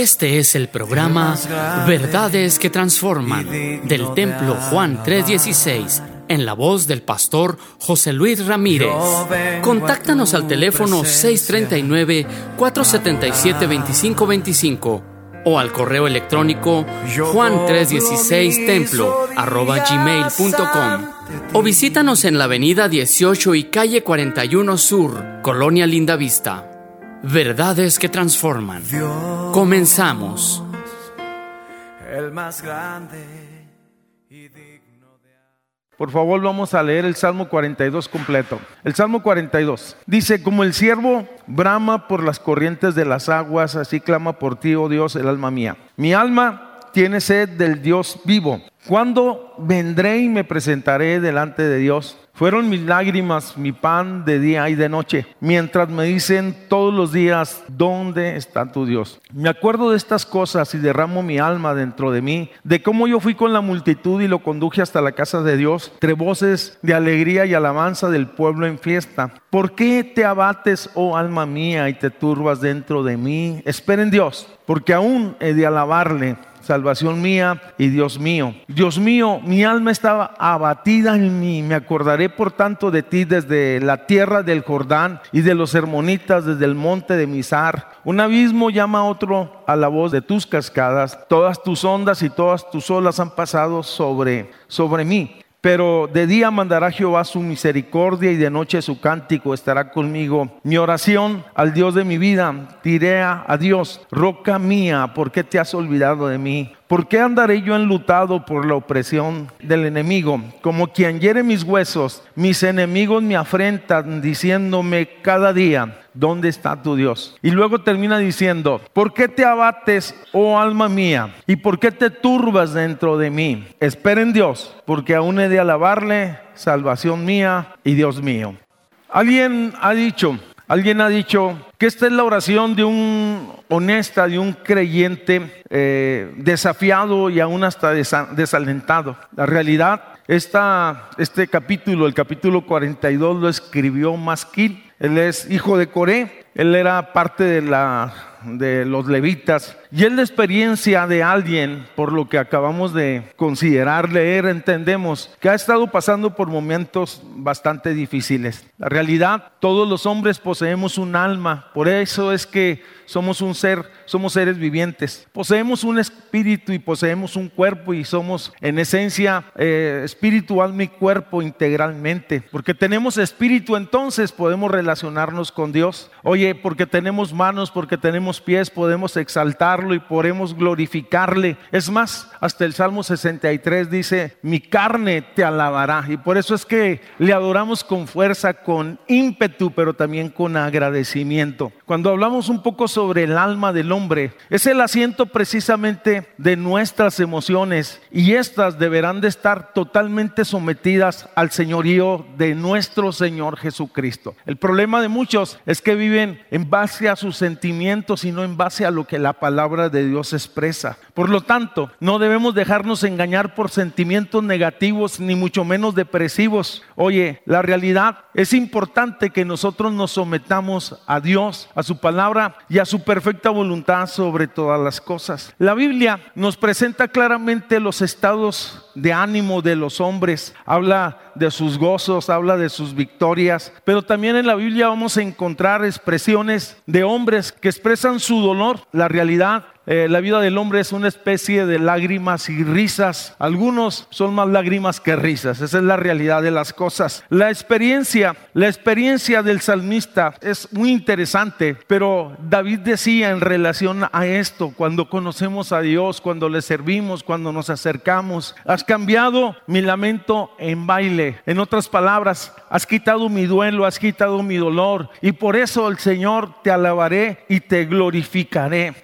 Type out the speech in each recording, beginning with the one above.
Este es el programa Verdades que Transforman del Templo Juan 316 en la voz del pastor José Luis Ramírez. Contáctanos al teléfono 639-477-2525 o al correo electrónico juan316templo gmail.com o visítanos en la avenida 18 y calle 41 Sur, Colonia Linda Vista. Verdades que transforman. Comenzamos. El más grande Por favor, vamos a leer el Salmo 42 completo. El Salmo 42 dice, como el siervo brama por las corrientes de las aguas, así clama por ti, oh Dios, el alma mía. Mi alma tiene sed del Dios vivo. ¿Cuándo vendré y me presentaré delante de Dios? Fueron mis lágrimas mi pan de día y de noche, mientras me dicen todos los días, ¿dónde está tu Dios? Me acuerdo de estas cosas y derramo mi alma dentro de mí, de cómo yo fui con la multitud y lo conduje hasta la casa de Dios, entre voces de alegría y alabanza del pueblo en fiesta. ¿Por qué te abates, oh alma mía, y te turbas dentro de mí? Esperen Dios, porque aún he de alabarle salvación mía y Dios mío. Dios mío, mi alma estaba abatida en mí. Me acordaré por tanto de ti desde la tierra del Jordán y de los hermonitas desde el monte de Misar. Un abismo llama a otro a la voz de tus cascadas. Todas tus ondas y todas tus olas han pasado sobre, sobre mí. Pero de día mandará Jehová su misericordia y de noche su cántico estará conmigo. Mi oración al Dios de mi vida, diré a Dios, roca mía, ¿por qué te has olvidado de mí? ¿Por qué andaré yo enlutado por la opresión del enemigo? Como quien hiere mis huesos, mis enemigos me afrentan diciéndome cada día, ¿dónde está tu Dios? Y luego termina diciendo, ¿por qué te abates, oh alma mía? ¿Y por qué te turbas dentro de mí? Esperen Dios, porque aún he de alabarle, salvación mía y Dios mío. Alguien ha dicho, alguien ha dicho que esta es la oración de un honesta, de un creyente eh, desafiado y aún hasta desalentado. La realidad, este capítulo, el capítulo 42, lo escribió Masquil. Él es hijo de Coré, él era parte de la de los levitas. Y es la experiencia de alguien, por lo que acabamos de considerar, leer, entendemos que ha estado pasando por momentos bastante difíciles. La realidad, todos los hombres poseemos un alma, por eso es que somos un ser, somos seres vivientes. Poseemos un espíritu y poseemos un cuerpo y somos en esencia eh, espíritu, alma y cuerpo integralmente. Porque tenemos espíritu, entonces podemos relacionarnos con Dios. Oye, porque tenemos manos, porque tenemos pies, podemos y podemos glorificarle. Es más, hasta el Salmo 63 dice, mi carne te alabará. Y por eso es que le adoramos con fuerza, con ímpetu, pero también con agradecimiento. Cuando hablamos un poco sobre el alma del hombre. Es el asiento precisamente de nuestras emociones y estas deberán de estar totalmente sometidas al señorío de nuestro Señor Jesucristo. El problema de muchos es que viven en base a sus sentimientos y no en base a lo que la palabra de Dios expresa. Por lo tanto, no debemos dejarnos engañar por sentimientos negativos ni mucho menos depresivos. Oye, la realidad es importante que nosotros nos sometamos a Dios, a su palabra y a su perfecta voluntad sobre todas las cosas. La Biblia nos presenta claramente los estados de ánimo de los hombres, habla de sus gozos, habla de sus victorias, pero también en la Biblia vamos a encontrar expresiones de hombres que expresan su dolor, la realidad, eh, la vida del hombre es una especie de lágrimas y risas. Algunos son más lágrimas que risas. Esa es la realidad de las cosas. La experiencia, la experiencia del salmista es muy interesante, pero David decía en relación a esto, cuando conocemos a Dios, cuando le servimos, cuando nos acercamos, has cambiado mi lamento en baile. En otras palabras, has quitado mi duelo, has quitado mi dolor y por eso el Señor te alabaré y te glorificaré.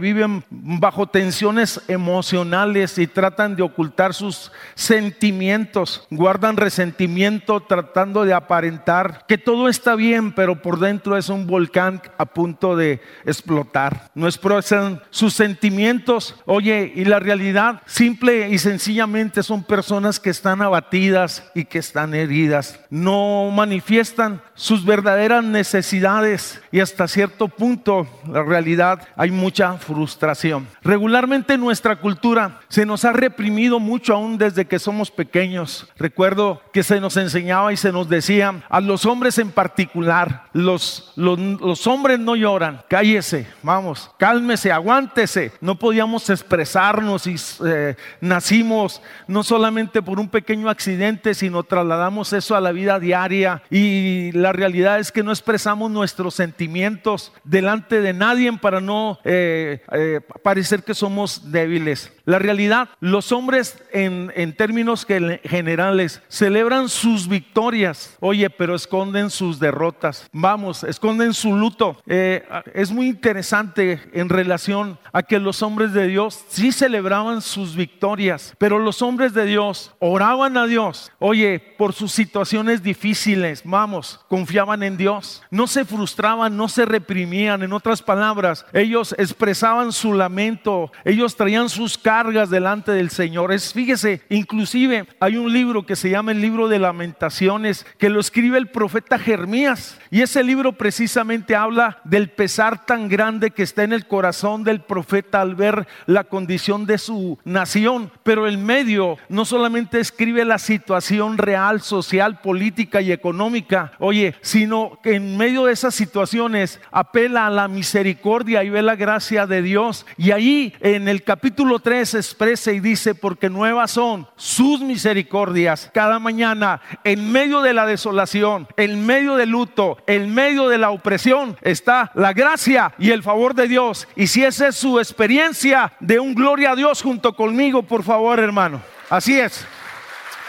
Viven bajo tensiones emocionales y tratan de ocultar sus sentimientos, guardan resentimiento tratando de aparentar que todo está bien, pero por dentro es un volcán a punto de explotar. No expresan sus sentimientos, oye, y la realidad simple y sencillamente son personas que están abatidas y que están heridas. No manifiestan sus verdaderas necesidades y hasta cierto punto la realidad hay mucha frustración. Regularmente en nuestra cultura se nos ha reprimido mucho aún desde que somos pequeños. Recuerdo que se nos enseñaba y se nos decía a los hombres en particular, los, los, hombres no lloran, cállese, vamos, cálmese, aguántese. No podíamos expresarnos y eh, nacimos no solamente por un pequeño accidente, sino trasladamos eso a la vida diaria y la realidad es que no expresamos nuestros sentimientos delante de nadie para no eh, eh, parecer que somos débiles. La realidad, los hombres en, en términos generales celebran sus victorias, oye, pero esconden sus derrotas. Vamos, esconden su luto. Eh, es muy interesante en relación a que los hombres de Dios sí celebraban sus victorias, pero los hombres de Dios oraban a Dios, oye, por sus situaciones difíciles, vamos, confiaban en Dios, no se frustraban, no se reprimían, en otras palabras, ellos expresaban su lamento, ellos traían sus cargas delante del Señor. Es, fíjese, inclusive hay un libro que se llama el libro de lamentaciones que lo escribe el profeta Jeremías y ese libro precisamente habla del pesar tan grande que está en el corazón del profeta al ver la condición de su nación, pero el medio no solamente escribe la situación real, social, política y económica, oye, sino que en medio de esas situaciones apela a la misericordia y ve la gracia de Dios y ahí en el capítulo 3 expresa y dice, porque nuevas son sus misericordias cada mañana, en medio de la desolación, en medio del luto, en medio de la opresión, está la gracia y el favor de Dios. Y si esa es su experiencia de un gloria a Dios junto conmigo, por favor, hermano. Así es.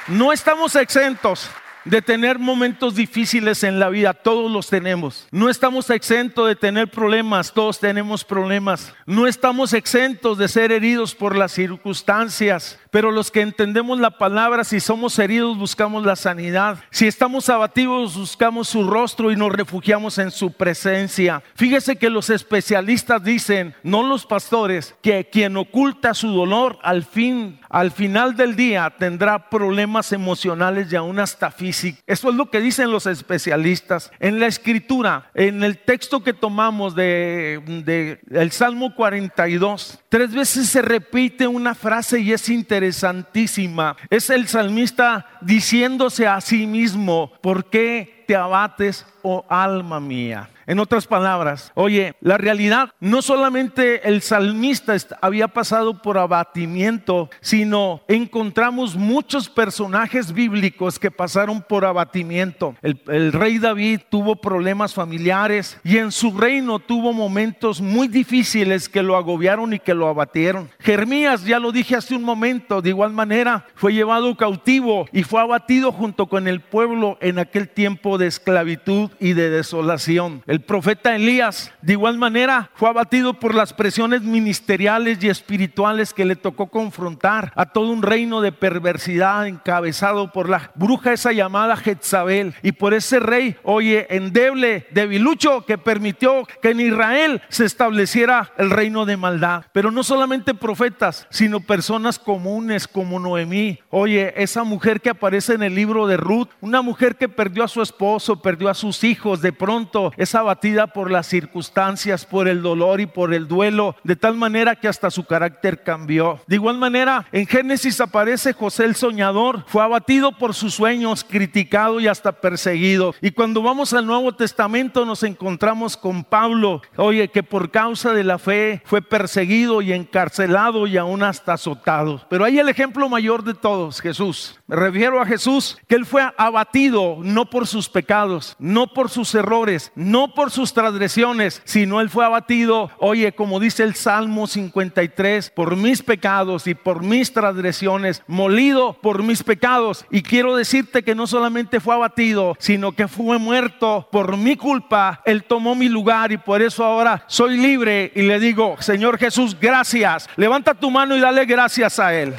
No estamos exentos de tener momentos difíciles en la vida, todos los tenemos. No estamos exentos de tener problemas, todos tenemos problemas. No estamos exentos de ser heridos por las circunstancias, pero los que entendemos la palabra, si somos heridos, buscamos la sanidad. Si estamos abatidos, buscamos su rostro y nos refugiamos en su presencia. Fíjese que los especialistas dicen, no los pastores, que quien oculta su dolor al fin, al final del día tendrá problemas emocionales y aún hasta físicos eso es lo que dicen los especialistas. En la escritura, en el texto que tomamos de, el Salmo 42, tres veces se repite una frase y es interesantísima. Es el salmista diciéndose a sí mismo, ¿por qué te abates, oh alma mía? En otras palabras, oye, la realidad, no solamente el salmista había pasado por abatimiento, sino encontramos muchos personajes bíblicos que pasaron por abatimiento. El, el rey David tuvo problemas familiares y en su reino tuvo momentos muy difíciles que lo agobiaron y que lo abatieron. Jeremías, ya lo dije hace un momento, de igual manera fue llevado cautivo y fue abatido junto con el pueblo en aquel tiempo de esclavitud y de desolación. El profeta Elías, de igual manera, fue abatido por las presiones ministeriales y espirituales que le tocó confrontar a todo un reino de perversidad encabezado por la bruja esa llamada Jezabel y por ese rey, oye, endeble, debilucho, que permitió que en Israel se estableciera el reino de maldad. Pero no solamente profetas, sino personas comunes como Noemí. Oye, esa mujer que aparece en el libro de Ruth, una mujer que perdió a su esposo, perdió a sus hijos, de pronto esa abatida por las circunstancias, por el dolor y por el duelo, de tal manera que hasta su carácter cambió. De igual manera, en Génesis aparece José el soñador, fue abatido por sus sueños, criticado y hasta perseguido. Y cuando vamos al Nuevo Testamento nos encontramos con Pablo, oye, que por causa de la fe fue perseguido y encarcelado y aún hasta azotado. Pero hay el ejemplo mayor de todos, Jesús. Me refiero a Jesús, que él fue abatido no por sus pecados, no por sus errores, no por sus transgresiones, sino él fue abatido, oye, como dice el Salmo 53, por mis pecados y por mis transgresiones, molido por mis pecados. Y quiero decirte que no solamente fue abatido, sino que fue muerto por mi culpa. Él tomó mi lugar y por eso ahora soy libre y le digo, Señor Jesús, gracias. Levanta tu mano y dale gracias a Él.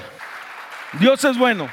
Dios es bueno.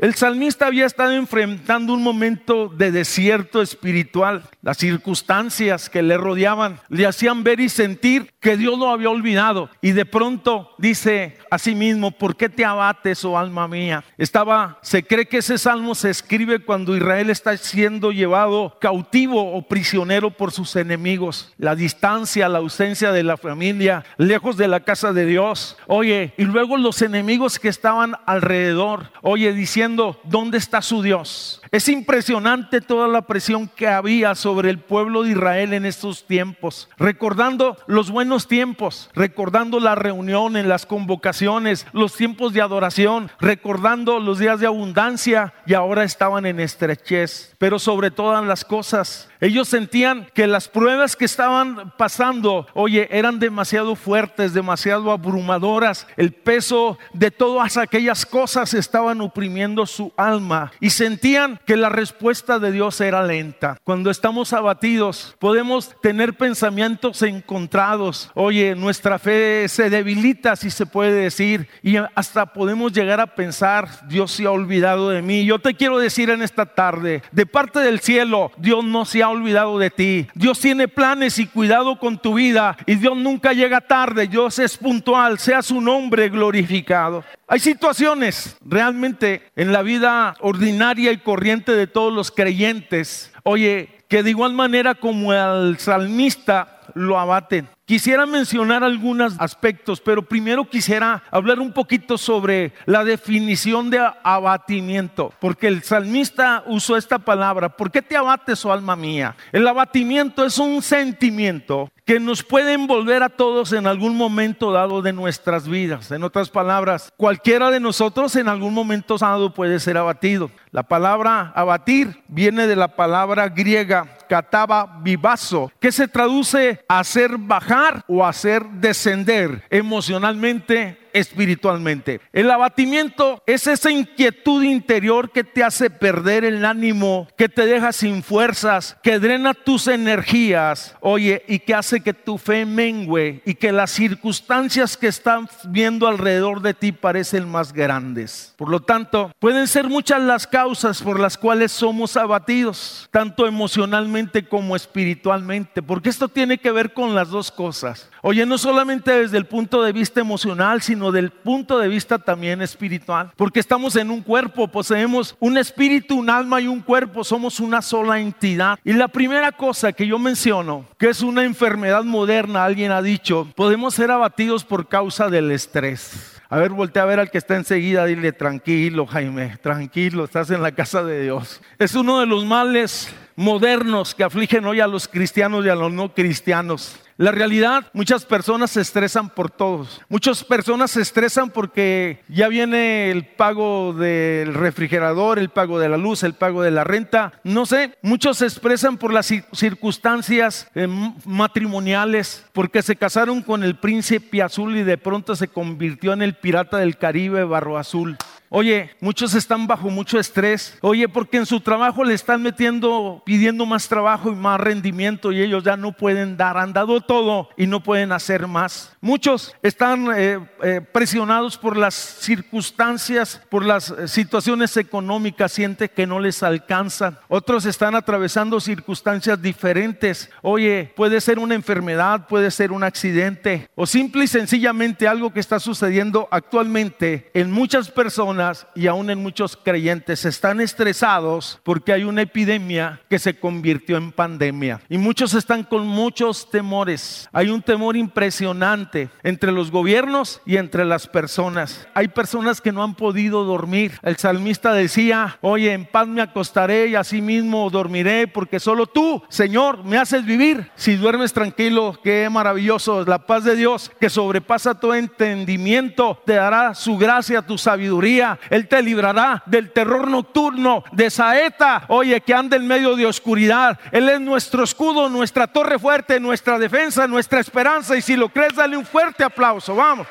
El salmista había estado enfrentando un momento de desierto espiritual. Las circunstancias que le rodeaban le hacían ver y sentir que Dios lo había olvidado. Y de pronto dice a sí mismo, ¿por qué te abates, oh alma mía? Estaba, se cree que ese salmo se escribe cuando Israel está siendo llevado cautivo o prisionero por sus enemigos. La distancia, la ausencia de la familia, lejos de la casa de Dios. Oye, y luego los enemigos que estaban alrededor, oye, diciendo, ¿dónde está su Dios? Es impresionante toda la presión que había sobre el pueblo de Israel en estos tiempos, recordando los buenos tiempos, recordando la reunión en las convocaciones, los tiempos de adoración, recordando los días de abundancia y ahora estaban en estrechez, pero sobre todas las cosas ellos sentían que las pruebas que estaban pasando, oye, eran demasiado fuertes, demasiado abrumadoras. El peso de todas aquellas cosas estaban oprimiendo su alma y sentían que la respuesta de Dios era lenta. Cuando estamos abatidos, podemos tener pensamientos encontrados. Oye, nuestra fe se debilita, si se puede decir, y hasta podemos llegar a pensar, Dios se ha olvidado de mí. Yo te quiero decir en esta tarde, de parte del cielo, Dios no se ha olvidado de ti. Dios tiene planes y cuidado con tu vida y Dios nunca llega tarde. Dios es puntual, sea su nombre glorificado. Hay situaciones realmente en la vida ordinaria y corriente de todos los creyentes, oye, que de igual manera como el salmista lo abaten. Quisiera mencionar algunos aspectos, pero primero quisiera hablar un poquito sobre la definición de abatimiento, porque el salmista usó esta palabra. ¿Por qué te abates, oh alma mía? El abatimiento es un sentimiento que nos puede envolver a todos en algún momento dado de nuestras vidas. En otras palabras, cualquiera de nosotros en algún momento dado puede ser abatido. La palabra abatir viene de la palabra griega cataba vivazo, que se traduce a hacer bajar o hacer descender emocionalmente espiritualmente. El abatimiento es esa inquietud interior que te hace perder el ánimo, que te deja sin fuerzas, que drena tus energías, oye, y que hace que tu fe mengue y que las circunstancias que están viendo alrededor de ti parecen más grandes. Por lo tanto, pueden ser muchas las causas por las cuales somos abatidos, tanto emocionalmente como espiritualmente, porque esto tiene que ver con las dos cosas. Oye, no solamente desde el punto de vista emocional, sino del punto de vista también espiritual. Porque estamos en un cuerpo, poseemos un espíritu, un alma y un cuerpo, somos una sola entidad. Y la primera cosa que yo menciono, que es una enfermedad moderna, alguien ha dicho, podemos ser abatidos por causa del estrés. A ver, voltea a ver al que está enseguida, dile, tranquilo Jaime, tranquilo, estás en la casa de Dios. Es uno de los males modernos que afligen hoy a los cristianos y a los no cristianos. La realidad, muchas personas se estresan por todos. Muchas personas se estresan porque ya viene el pago del refrigerador, el pago de la luz, el pago de la renta. No sé, muchos se expresan por las circunstancias eh, matrimoniales, porque se casaron con el príncipe azul y de pronto se convirtió en el pirata del Caribe barro azul. Oye, muchos están bajo mucho estrés. Oye, porque en su trabajo le están metiendo, pidiendo más trabajo y más rendimiento y ellos ya no pueden dar. Han dado todo y no pueden hacer más. Muchos están eh, eh, presionados por las circunstancias, por las eh, situaciones económicas, sienten que no les alcanzan. Otros están atravesando circunstancias diferentes. Oye, puede ser una enfermedad, puede ser un accidente o simple y sencillamente algo que está sucediendo actualmente en muchas personas y aún en muchos creyentes están estresados porque hay una epidemia que se convirtió en pandemia. Y muchos están con muchos temores. Hay un temor impresionante entre los gobiernos y entre las personas. Hay personas que no han podido dormir. El salmista decía, oye, en paz me acostaré y así mismo dormiré porque solo tú, Señor, me haces vivir. Si duermes tranquilo, qué maravilloso. La paz de Dios que sobrepasa todo entendimiento te dará su gracia, tu sabiduría él te librará del terror nocturno, de saeta, oye, que anda en medio de oscuridad. Él es nuestro escudo, nuestra torre fuerte, nuestra defensa, nuestra esperanza. Y si lo crees, dale un fuerte aplauso. Vamos.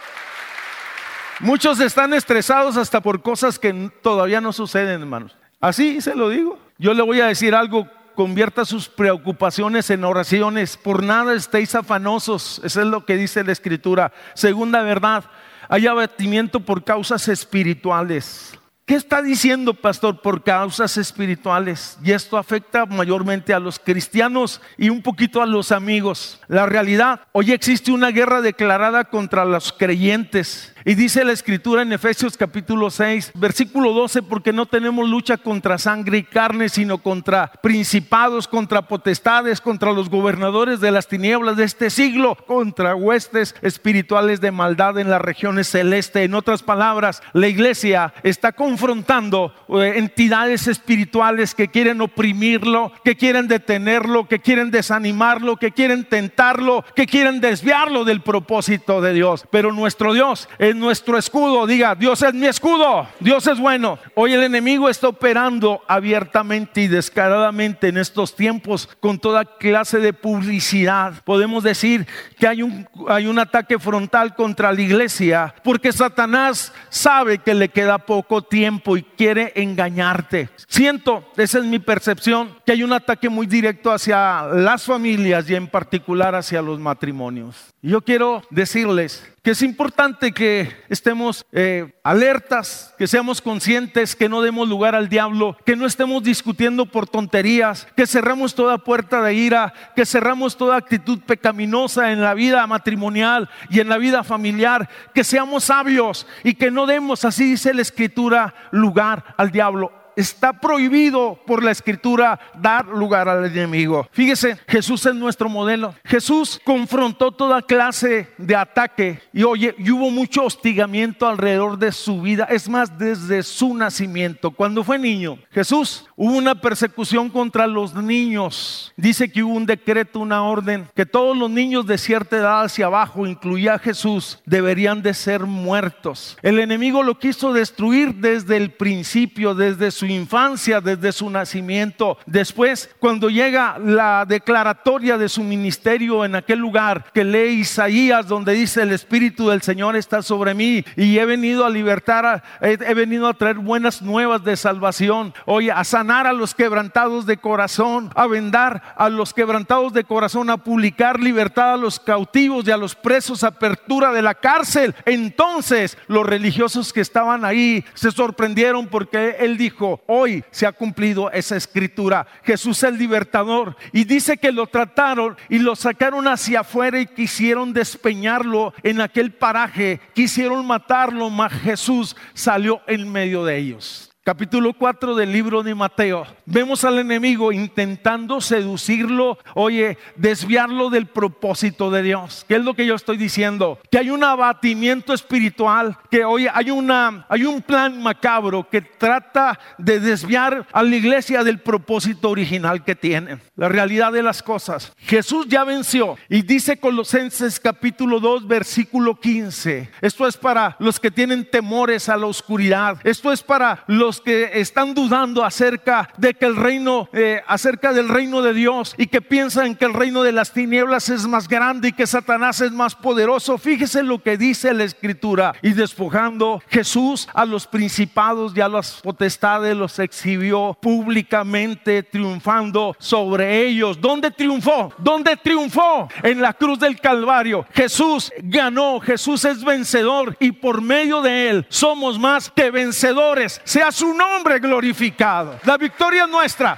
Muchos están estresados hasta por cosas que todavía no suceden, hermanos. Así se lo digo. Yo le voy a decir algo convierta sus preocupaciones en oraciones. Por nada estéis afanosos. Eso es lo que dice la Escritura. Segunda verdad, hay abatimiento por causas espirituales. ¿Qué está diciendo, pastor? Por causas espirituales. Y esto afecta mayormente a los cristianos y un poquito a los amigos. La realidad, hoy existe una guerra declarada contra los creyentes. Y dice la escritura en Efesios capítulo 6, versículo 12, porque no tenemos lucha contra sangre y carne, sino contra principados, contra potestades, contra los gobernadores de las tinieblas de este siglo, contra huestes espirituales de maldad en las regiones celestes. En otras palabras, la iglesia está confrontando eh, entidades espirituales que quieren oprimirlo, que quieren detenerlo, que quieren desanimarlo, que quieren tentarlo, que quieren desviarlo del propósito de Dios. Pero nuestro Dios es nuestro escudo. Diga, Dios es mi escudo, Dios es bueno. Hoy el enemigo está operando abiertamente y descaradamente en estos tiempos con toda clase de publicidad. Podemos decir que hay un, hay un ataque frontal contra la iglesia porque Satanás sabe que le queda poco tiempo y quiere engañarte. Siento, esa es mi percepción, que hay un ataque muy directo hacia las familias y en particular hacia los matrimonios. Yo quiero decirles es importante que estemos eh, alertas, que seamos conscientes, que no demos lugar al diablo, que no estemos discutiendo por tonterías, que cerramos toda puerta de ira, que cerramos toda actitud pecaminosa en la vida matrimonial y en la vida familiar, que seamos sabios y que no demos, así dice la escritura, lugar al diablo. Está prohibido por la escritura dar lugar al enemigo. Fíjese, Jesús es nuestro modelo. Jesús confrontó toda clase de ataque y oye, hubo mucho hostigamiento alrededor de su vida. Es más, desde su nacimiento. Cuando fue niño, Jesús hubo una persecución contra los niños. Dice que hubo un decreto, una orden, que todos los niños de cierta edad hacia abajo, incluía a Jesús, deberían de ser muertos. El enemigo lo quiso destruir desde el principio, desde su infancia, desde su nacimiento. Después, cuando llega la declaratoria de su ministerio en aquel lugar que lee Isaías, donde dice el Espíritu del Señor está sobre mí y he venido a libertar, he, venido a traer buenas nuevas de salvación. Oye, a sanar a los quebrantados de corazón, a vendar a los quebrantados de corazón, a publicar libertad a los cautivos y a los presos, apertura de la cárcel. Entonces, los religiosos que estaban ahí se sorprendieron porque él dijo, hoy se ha cumplido esa escritura. Jesús es el libertador. Y dice que lo trataron y lo sacaron hacia afuera y quisieron despeñarlo en aquel paraje. Quisieron matarlo, mas Jesús salió en medio de ellos capítulo 4 del libro de Mateo, vemos al enemigo intentando seducirlo, oye, desviarlo del propósito de Dios. ¿Qué es lo que yo estoy diciendo? Que hay un abatimiento espiritual, que hoy hay una hay un plan macabro que trata de desviar a la iglesia del propósito original que tiene. La realidad de las cosas. Jesús ya venció y dice Colosenses capítulo 2 versículo 15. Esto es para los que tienen temores a la oscuridad. Esto es para los que están dudando acerca de que el reino, eh, acerca del reino de Dios y que piensan que el reino de las tinieblas es más grande y que Satanás es más poderoso, fíjese lo que dice la escritura. Y despojando Jesús a los principados y a las potestades los exhibió públicamente, triunfando sobre ellos. ¿Dónde triunfó? ¿Dónde triunfó? En la cruz del Calvario. Jesús ganó, Jesús es vencedor y por medio de él somos más que vencedores. Sea su nombre glorificado. La victoria es nuestra.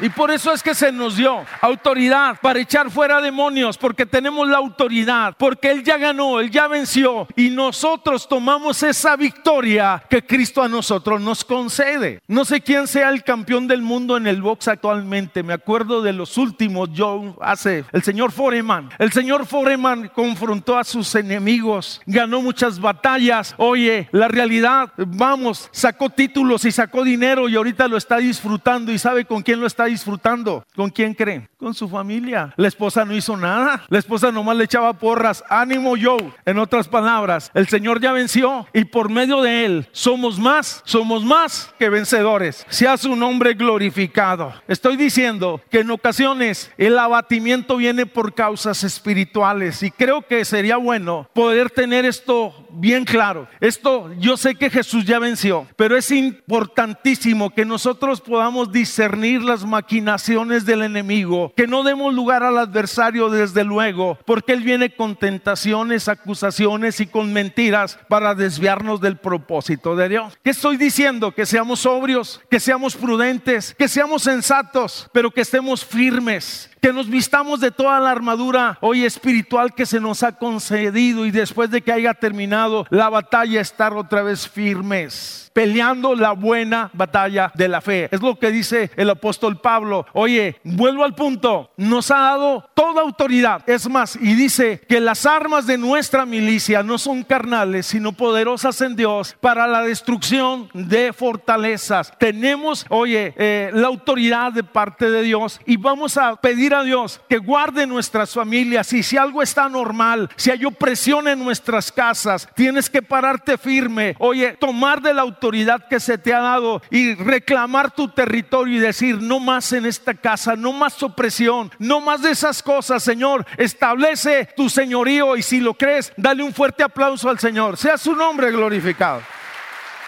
Y por eso es que se nos dio autoridad para echar fuera demonios, porque tenemos la autoridad, porque Él ya ganó, Él ya venció, y nosotros tomamos esa victoria que Cristo a nosotros nos concede. No sé quién sea el campeón del mundo en el box actualmente, me acuerdo de los últimos, yo hace, el señor Foreman. El señor Foreman confrontó a sus enemigos, ganó muchas batallas. Oye, la realidad, vamos, sacó títulos y sacó dinero y ahorita lo está disfrutando y sabe con quién lo está disfrutando. ¿Con quién cree? Con su familia. La esposa no hizo nada. La esposa nomás le echaba porras. Ánimo yo. En otras palabras, el Señor ya venció y por medio de Él somos más, somos más que vencedores. Sea su nombre glorificado. Estoy diciendo que en ocasiones el abatimiento viene por causas espirituales y creo que sería bueno poder tener esto bien claro. Esto yo sé que Jesús ya venció, pero es importantísimo que nosotros podamos discernir las maquinaciones del enemigo, que no demos lugar al adversario desde luego, porque él viene con tentaciones, acusaciones y con mentiras para desviarnos del propósito de Dios. ¿Qué estoy diciendo? Que seamos sobrios, que seamos prudentes, que seamos sensatos, pero que estemos firmes, que nos vistamos de toda la armadura hoy espiritual que se nos ha concedido y después de que haya terminado la batalla estar otra vez firmes peleando la buena batalla de la fe. Es lo que dice el apóstol Pablo. Oye, vuelvo al punto. Nos ha dado toda autoridad. Es más, y dice que las armas de nuestra milicia no son carnales, sino poderosas en Dios para la destrucción de fortalezas. Tenemos, oye, eh, la autoridad de parte de Dios y vamos a pedir a Dios que guarde nuestras familias. Y si algo está normal, si hay opresión en nuestras casas, tienes que pararte firme. Oye, tomar de la autoridad autoridad que se te ha dado y reclamar tu territorio y decir, no más en esta casa, no más opresión, no más de esas cosas, Señor. Establece tu señorío y si lo crees, dale un fuerte aplauso al Señor. Sea su nombre glorificado.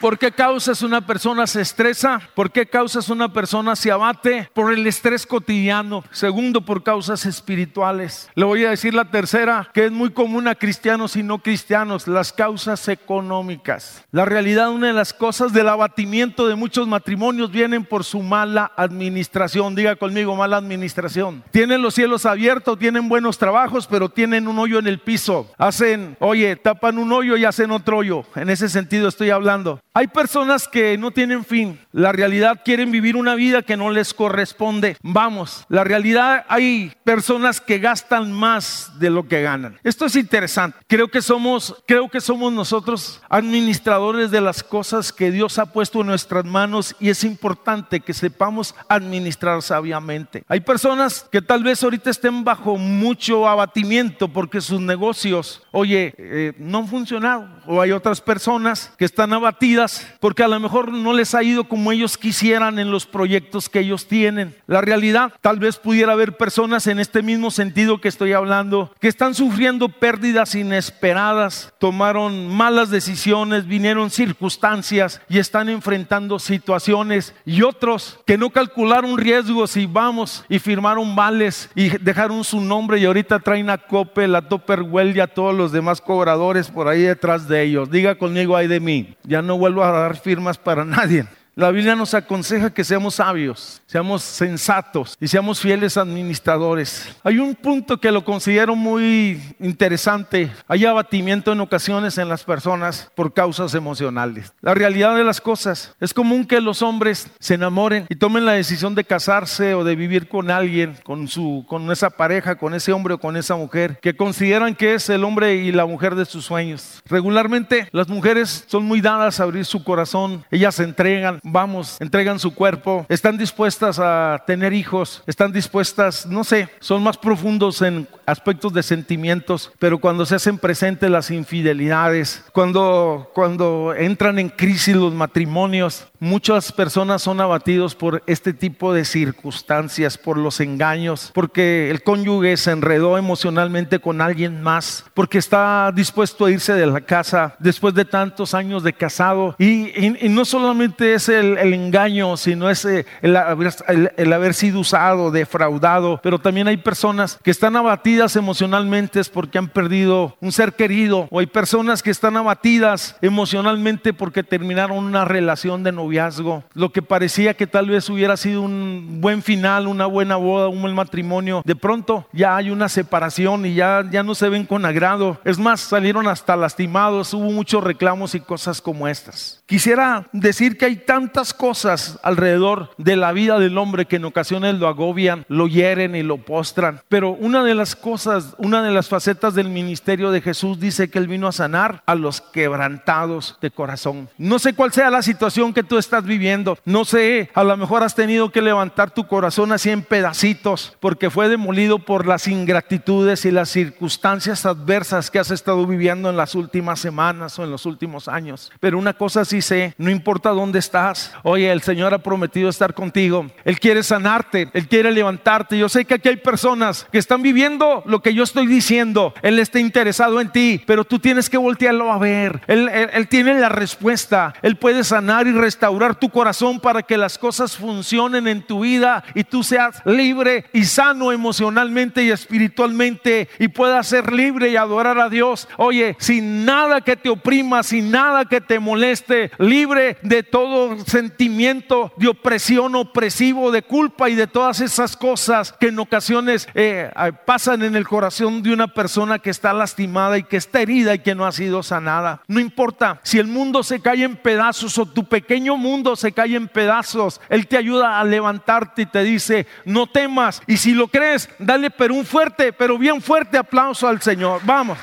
¿Por qué causas una persona se estresa? ¿Por qué causas una persona se abate? Por el estrés cotidiano. Segundo, por causas espirituales. Le voy a decir la tercera, que es muy común a cristianos y no cristianos, las causas económicas. La realidad, una de las cosas del abatimiento de muchos matrimonios vienen por su mala administración. Diga conmigo, mala administración. Tienen los cielos abiertos, tienen buenos trabajos, pero tienen un hoyo en el piso. Hacen, oye, tapan un hoyo y hacen otro hoyo. En ese sentido estoy hablando. Hay personas que no tienen fin. La realidad quieren vivir una vida que no les corresponde. Vamos, la realidad hay personas que gastan más de lo que ganan. Esto es interesante. Creo que somos, creo que somos nosotros administradores de las cosas que Dios ha puesto en nuestras manos y es importante que sepamos administrar sabiamente. Hay personas que tal vez ahorita estén bajo mucho abatimiento porque sus negocios, oye, eh, no han funcionado. O hay otras personas que están abatidas porque a lo mejor no les ha ido como ellos quisieran en los proyectos que ellos tienen. La realidad, tal vez pudiera haber personas en este mismo sentido que estoy hablando, que están sufriendo pérdidas inesperadas, tomaron malas decisiones, vinieron circunstancias y están enfrentando situaciones y otros que no calcularon riesgos y vamos y firmaron vales y dejaron su nombre y ahorita traen a Cope, la Topperwell y a todos los demás cobradores por ahí detrás de ellos. Diga conmigo, ay de mí, ya no vuelvo a dar firmas para nadie. La Biblia nos aconseja que seamos sabios, seamos sensatos y seamos fieles administradores. Hay un punto que lo considero muy interesante. Hay abatimiento en ocasiones en las personas por causas emocionales. La realidad de las cosas es común que los hombres se enamoren y tomen la decisión de casarse o de vivir con alguien, con su con esa pareja, con ese hombre o con esa mujer que consideran que es el hombre y la mujer de sus sueños. Regularmente las mujeres son muy dadas a abrir su corazón, ellas se entregan vamos, entregan su cuerpo, están dispuestas a tener hijos, están dispuestas, no sé, son más profundos en aspectos de sentimientos, pero cuando se hacen presentes las infidelidades, cuando, cuando entran en crisis los matrimonios, muchas personas son abatidos por este tipo de circunstancias, por los engaños, porque el cónyuge se enredó emocionalmente con alguien más, porque está dispuesto a irse de la casa después de tantos años de casado. Y, no solamente es el, engaño, sino es el, el haber sido usado, defraudado, pero también hay personas que están abatidas emocionalmente porque han perdido un ser querido. O hay personas que están abatidas emocionalmente porque terminaron una relación de noviazgo. Lo que parecía que tal vez hubiera sido un buen final, una buena boda, un buen matrimonio, de pronto ya hay una separación y ya, ya no se ven con agrado. Es más, salieron hasta lastimados, hubo muchos reclamos y cosas como estas. Quisiera decir que hay tantas cosas alrededor de la vida del hombre que en ocasiones lo agobian, lo hieren y lo postran, pero una de las cosas, una de las facetas del ministerio de Jesús dice que Él vino a sanar a los quebrantados de corazón. No sé cuál sea la situación que tú estás viviendo. No sé, a lo mejor has tenido que levantar tu corazón así en pedacitos porque fue demolido por las ingratitudes y las circunstancias adversas que has estado viviendo en las últimas semanas o en los últimos años. Pero una cosa sí sé, no importa dónde estás. Oye, el Señor ha prometido estar contigo. Él quiere sanarte, Él quiere levantarte. Yo sé que aquí hay personas que están viviendo lo que yo estoy diciendo. Él está interesado en ti, pero tú tienes que voltearlo a ver. Él, él tiene la respuesta. Él puede sanar y restaurar restaurar tu corazón para que las cosas funcionen en tu vida y tú seas libre y sano emocionalmente y espiritualmente y puedas ser libre y adorar a Dios. Oye, sin nada que te oprima, sin nada que te moleste, libre de todo sentimiento de opresión, opresivo, de culpa y de todas esas cosas que en ocasiones eh, pasan en el corazón de una persona que está lastimada y que está herida y que no ha sido sanada. No importa si el mundo se cae en pedazos o tu pequeño mundo se cae en pedazos, Él te ayuda a levantarte y te dice, no temas. Y si lo crees, dale pero un fuerte, pero bien fuerte aplauso al Señor. Vamos.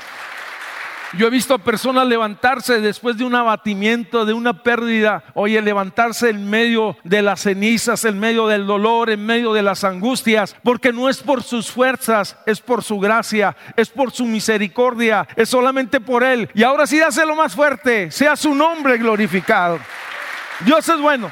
Yo he visto a personas levantarse después de un abatimiento, de una pérdida. Oye, levantarse en medio de las cenizas, en medio del dolor, en medio de las angustias, porque no es por sus fuerzas, es por su gracia, es por su misericordia, es solamente por Él. Y ahora sí, lo más fuerte, sea su nombre glorificado. Dios es bueno.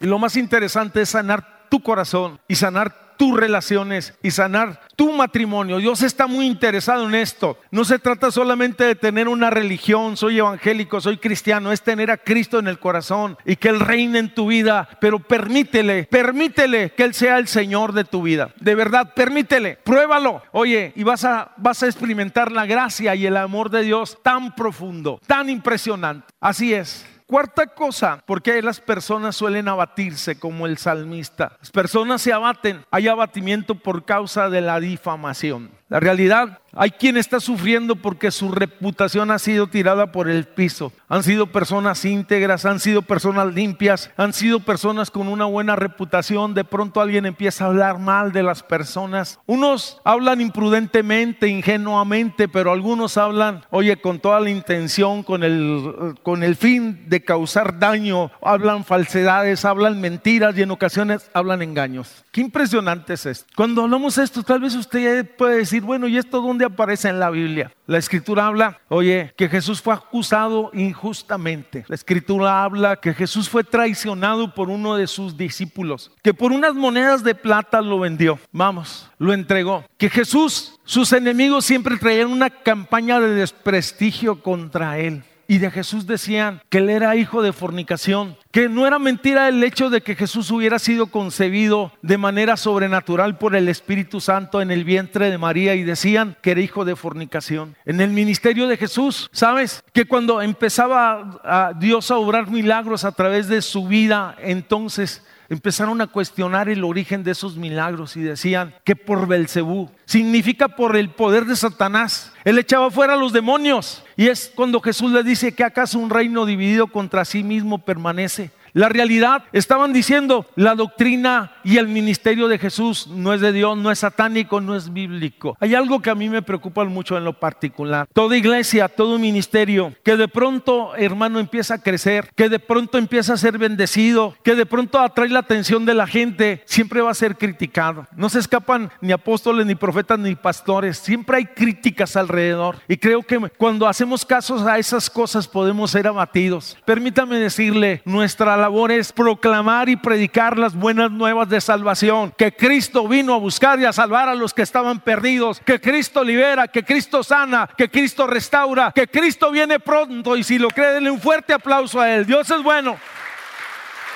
Y lo más interesante es sanar tu corazón y sanar tus relaciones y sanar tu matrimonio. Dios está muy interesado en esto. No se trata solamente de tener una religión, soy evangélico, soy cristiano, es tener a Cristo en el corazón y que Él reine en tu vida, pero permítele, permítele que Él sea el Señor de tu vida. De verdad, permítele, pruébalo. Oye, y vas a, vas a experimentar la gracia y el amor de Dios tan profundo, tan impresionante. Así es. Cuarta cosa, porque las personas suelen abatirse como el salmista. Las personas se abaten, hay abatimiento por causa de la difamación. La realidad, hay quien está sufriendo porque su reputación ha sido tirada por el piso. Han sido personas íntegras, han sido personas limpias, han sido personas con una buena reputación. De pronto alguien empieza a hablar mal de las personas. Unos hablan imprudentemente, ingenuamente, pero algunos hablan, oye, con toda la intención, con el, con el fin de causar daño. Hablan falsedades, hablan mentiras y en ocasiones hablan engaños. Qué impresionante es esto. Cuando hablamos esto, tal vez usted puede decir, bueno, ¿y esto dónde aparece en la Biblia? La escritura habla, oye, que Jesús fue acusado injustamente. La escritura habla que Jesús fue traicionado por uno de sus discípulos, que por unas monedas de plata lo vendió. Vamos, lo entregó. Que Jesús, sus enemigos siempre traían una campaña de desprestigio contra él y de Jesús decían que él era hijo de fornicación, que no era mentira el hecho de que Jesús hubiera sido concebido de manera sobrenatural por el Espíritu Santo en el vientre de María y decían que era hijo de fornicación. En el ministerio de Jesús, ¿sabes? Que cuando empezaba Dios a obrar milagros a través de su vida, entonces empezaron a cuestionar el origen de esos milagros y decían que por Belcebú significa por el poder de Satanás. Él echaba fuera a los demonios. Y es cuando Jesús le dice que acaso un reino dividido contra sí mismo permanece. La realidad, estaban diciendo, la doctrina y el ministerio de Jesús no es de Dios, no es satánico, no es bíblico. Hay algo que a mí me preocupa mucho en lo particular. Toda iglesia, todo ministerio, que de pronto, hermano, empieza a crecer, que de pronto empieza a ser bendecido, que de pronto atrae la atención de la gente, siempre va a ser criticado. No se escapan ni apóstoles, ni profetas, ni pastores. Siempre hay críticas alrededor. Y creo que cuando hacemos casos a esas cosas podemos ser abatidos. Permítame decirle, nuestra labor es proclamar y predicar las buenas nuevas de salvación, que Cristo vino a buscar y a salvar a los que estaban perdidos, que Cristo libera, que Cristo sana, que Cristo restaura, que Cristo viene pronto y si lo cree, denle un fuerte aplauso a Él. Dios es bueno.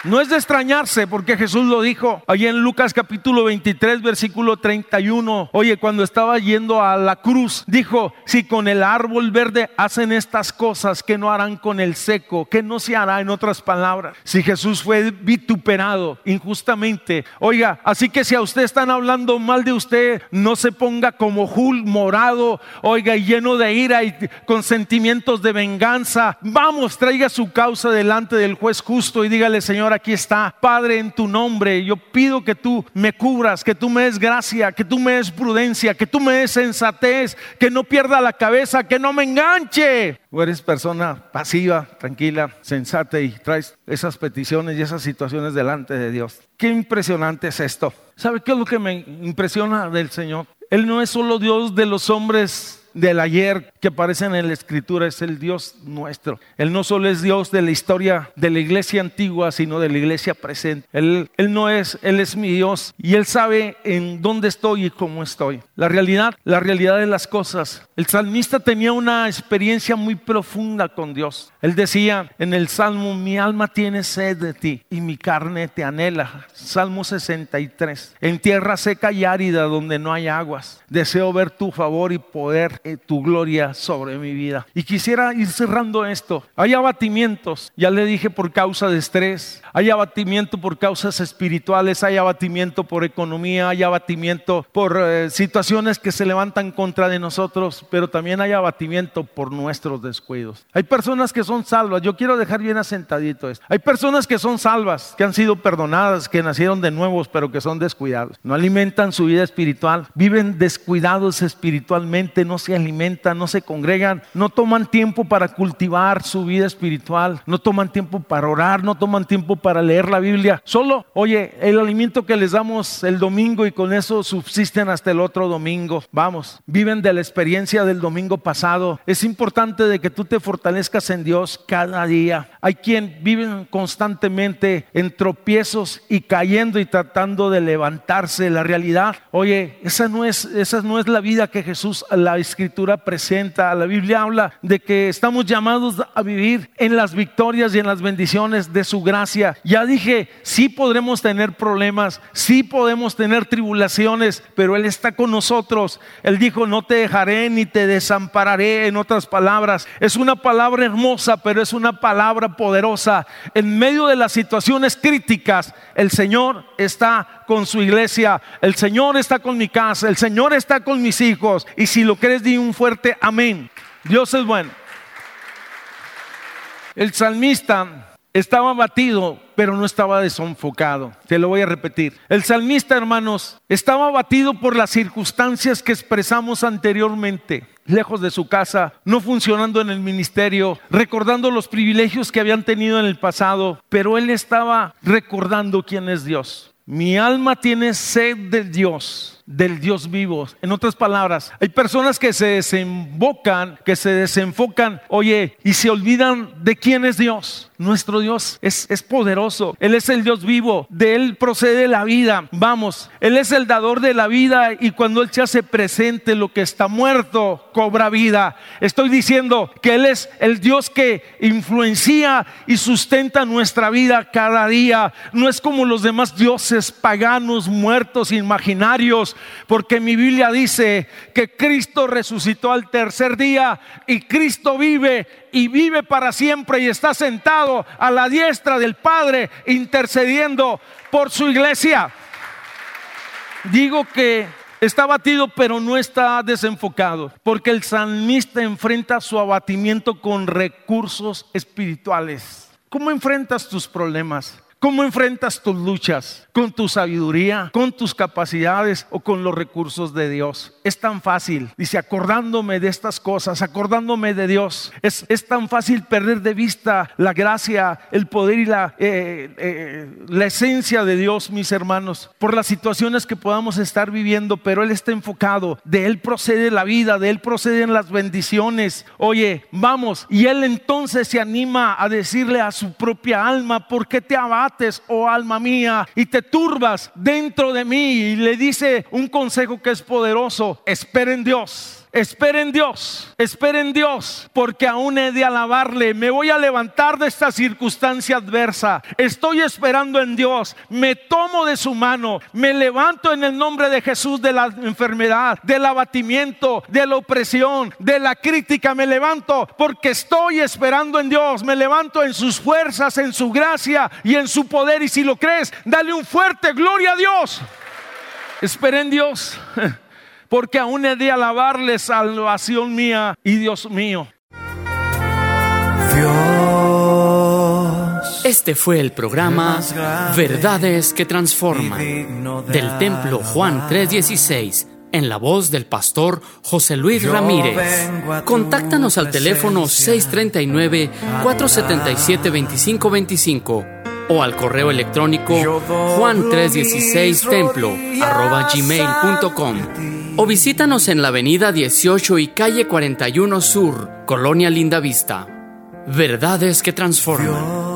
No es de extrañarse porque Jesús lo dijo allí en Lucas capítulo 23 versículo 31. Oye, cuando estaba yendo a la cruz, dijo, si con el árbol verde hacen estas cosas, que no harán con el seco? que no se hará en otras palabras? Si Jesús fue vituperado injustamente. Oiga, así que si a usted están hablando mal de usted, no se ponga como Jul morado, oiga, lleno de ira y con sentimientos de venganza. Vamos, traiga su causa delante del juez justo y dígale, Señor, aquí está. Padre, en tu nombre, yo pido que tú me cubras, que tú me des gracia, que tú me des prudencia, que tú me des sensatez, que no pierda la cabeza, que no me enganche. O eres persona pasiva, tranquila, sensata y traes esas peticiones y esas situaciones delante de Dios. Qué impresionante es esto. ¿Sabe qué es lo que me impresiona del Señor? Él no es solo Dios de los hombres del ayer que aparecen en la escritura, es el Dios nuestro. Él no solo es Dios de la historia de la iglesia antigua, sino de la iglesia presente. Él, él no es, Él es mi Dios y Él sabe en dónde estoy y cómo estoy. La realidad, la realidad de las cosas. El salmista tenía una experiencia muy profunda con Dios. Él decía en el Salmo, mi alma tiene sed de ti y mi carne te anhela. Salmo 63. En tierra seca y árida donde no hay aguas. Deseo ver tu favor y poder tu gloria sobre mi vida. Y quisiera ir cerrando esto. Hay abatimientos, ya le dije por causa de estrés, hay abatimiento por causas espirituales, hay abatimiento por economía, hay abatimiento por eh, situaciones que se levantan contra de nosotros, pero también hay abatimiento por nuestros descuidos. Hay personas que son salvas, yo quiero dejar bien asentadito esto. Hay personas que son salvas, que han sido perdonadas, que nacieron de nuevos, pero que son descuidados. No alimentan su vida espiritual, viven descuidados espiritualmente, no se alimentan, no se congregan, no toman tiempo para cultivar su vida espiritual, no toman tiempo para orar, no toman tiempo para leer la Biblia. Solo, oye, el alimento que les damos el domingo y con eso subsisten hasta el otro domingo. Vamos, viven de la experiencia del domingo pasado. Es importante de que tú te fortalezcas en Dios cada día. Hay quien viven constantemente en tropiezos y cayendo y tratando de levantarse. La realidad, oye, esa no es, esa no es la vida que Jesús, la escritura presenta. La Biblia habla de que estamos llamados a vivir en las victorias y en las bendiciones de su gracia ya dije, sí podremos tener problemas, sí podemos tener tribulaciones, pero Él está con nosotros. Él dijo, no te dejaré ni te desampararé, en otras palabras. Es una palabra hermosa, pero es una palabra poderosa. En medio de las situaciones críticas, el Señor está con su iglesia, el Señor está con mi casa, el Señor está con mis hijos. Y si lo crees, un fuerte amén. Dios es bueno. El salmista estaba abatido, pero no estaba desenfocado. Te lo voy a repetir. El salmista, hermanos, estaba abatido por las circunstancias que expresamos anteriormente. Lejos de su casa, no funcionando en el ministerio, recordando los privilegios que habían tenido en el pasado, pero él estaba recordando quién es Dios. Mi alma tiene sed de Dios del Dios vivo. En otras palabras, hay personas que se desembocan, que se desenfocan, oye, y se olvidan de quién es Dios. Nuestro Dios es, es, poderoso. Él es el Dios vivo. De Él procede la vida. Vamos, Él es el dador de la vida y cuando Él se hace presente, lo que está muerto cobra vida. Estoy diciendo que Él es el Dios que influencia y sustenta nuestra vida cada día. No es como los demás dioses paganos, muertos, imaginarios porque mi Biblia dice que Cristo resucitó al tercer día y Cristo vive y vive para siempre y está sentado a la diestra del Padre intercediendo por su iglesia. Digo que está abatido pero no está desenfocado, porque el salmista enfrenta su abatimiento con recursos espirituales. ¿Cómo enfrentas tus problemas? ¿Cómo enfrentas tus luchas? ¿Con tu sabiduría? ¿Con tus capacidades o con los recursos de Dios? Es tan fácil, dice, acordándome de estas cosas, acordándome de Dios. Es, es tan fácil perder de vista la gracia, el poder y la, eh, eh, la esencia de Dios, mis hermanos, por las situaciones que podamos estar viviendo, pero Él está enfocado. De Él procede la vida, de Él proceden las bendiciones. Oye, vamos. Y Él entonces se anima a decirle a su propia alma, ¿por qué te abates? Oh alma mía, y te turbas dentro de mí. Y le dice un consejo que es poderoso, esperen en Dios. Esperen en Dios, esperen en Dios, porque aún he de alabarle. Me voy a levantar de esta circunstancia adversa. Estoy esperando en Dios. Me tomo de su mano. Me levanto en el nombre de Jesús de la enfermedad, del abatimiento, de la opresión, de la crítica. Me levanto porque estoy esperando en Dios. Me levanto en sus fuerzas, en su gracia y en su poder. Y si lo crees, dale un fuerte gloria a Dios. Esperen en Dios. porque aún he de alabarle salvación mía y Dios mío. Este fue el programa Verdades que Transforman del Templo Juan 316 en la voz del pastor José Luis Ramírez. Contáctanos al teléfono 639-477-2525 o al correo electrónico juan316templo arroba gmail.com o visítanos en la avenida 18 y calle 41 Sur, Colonia Linda Vista. Verdades que transforman.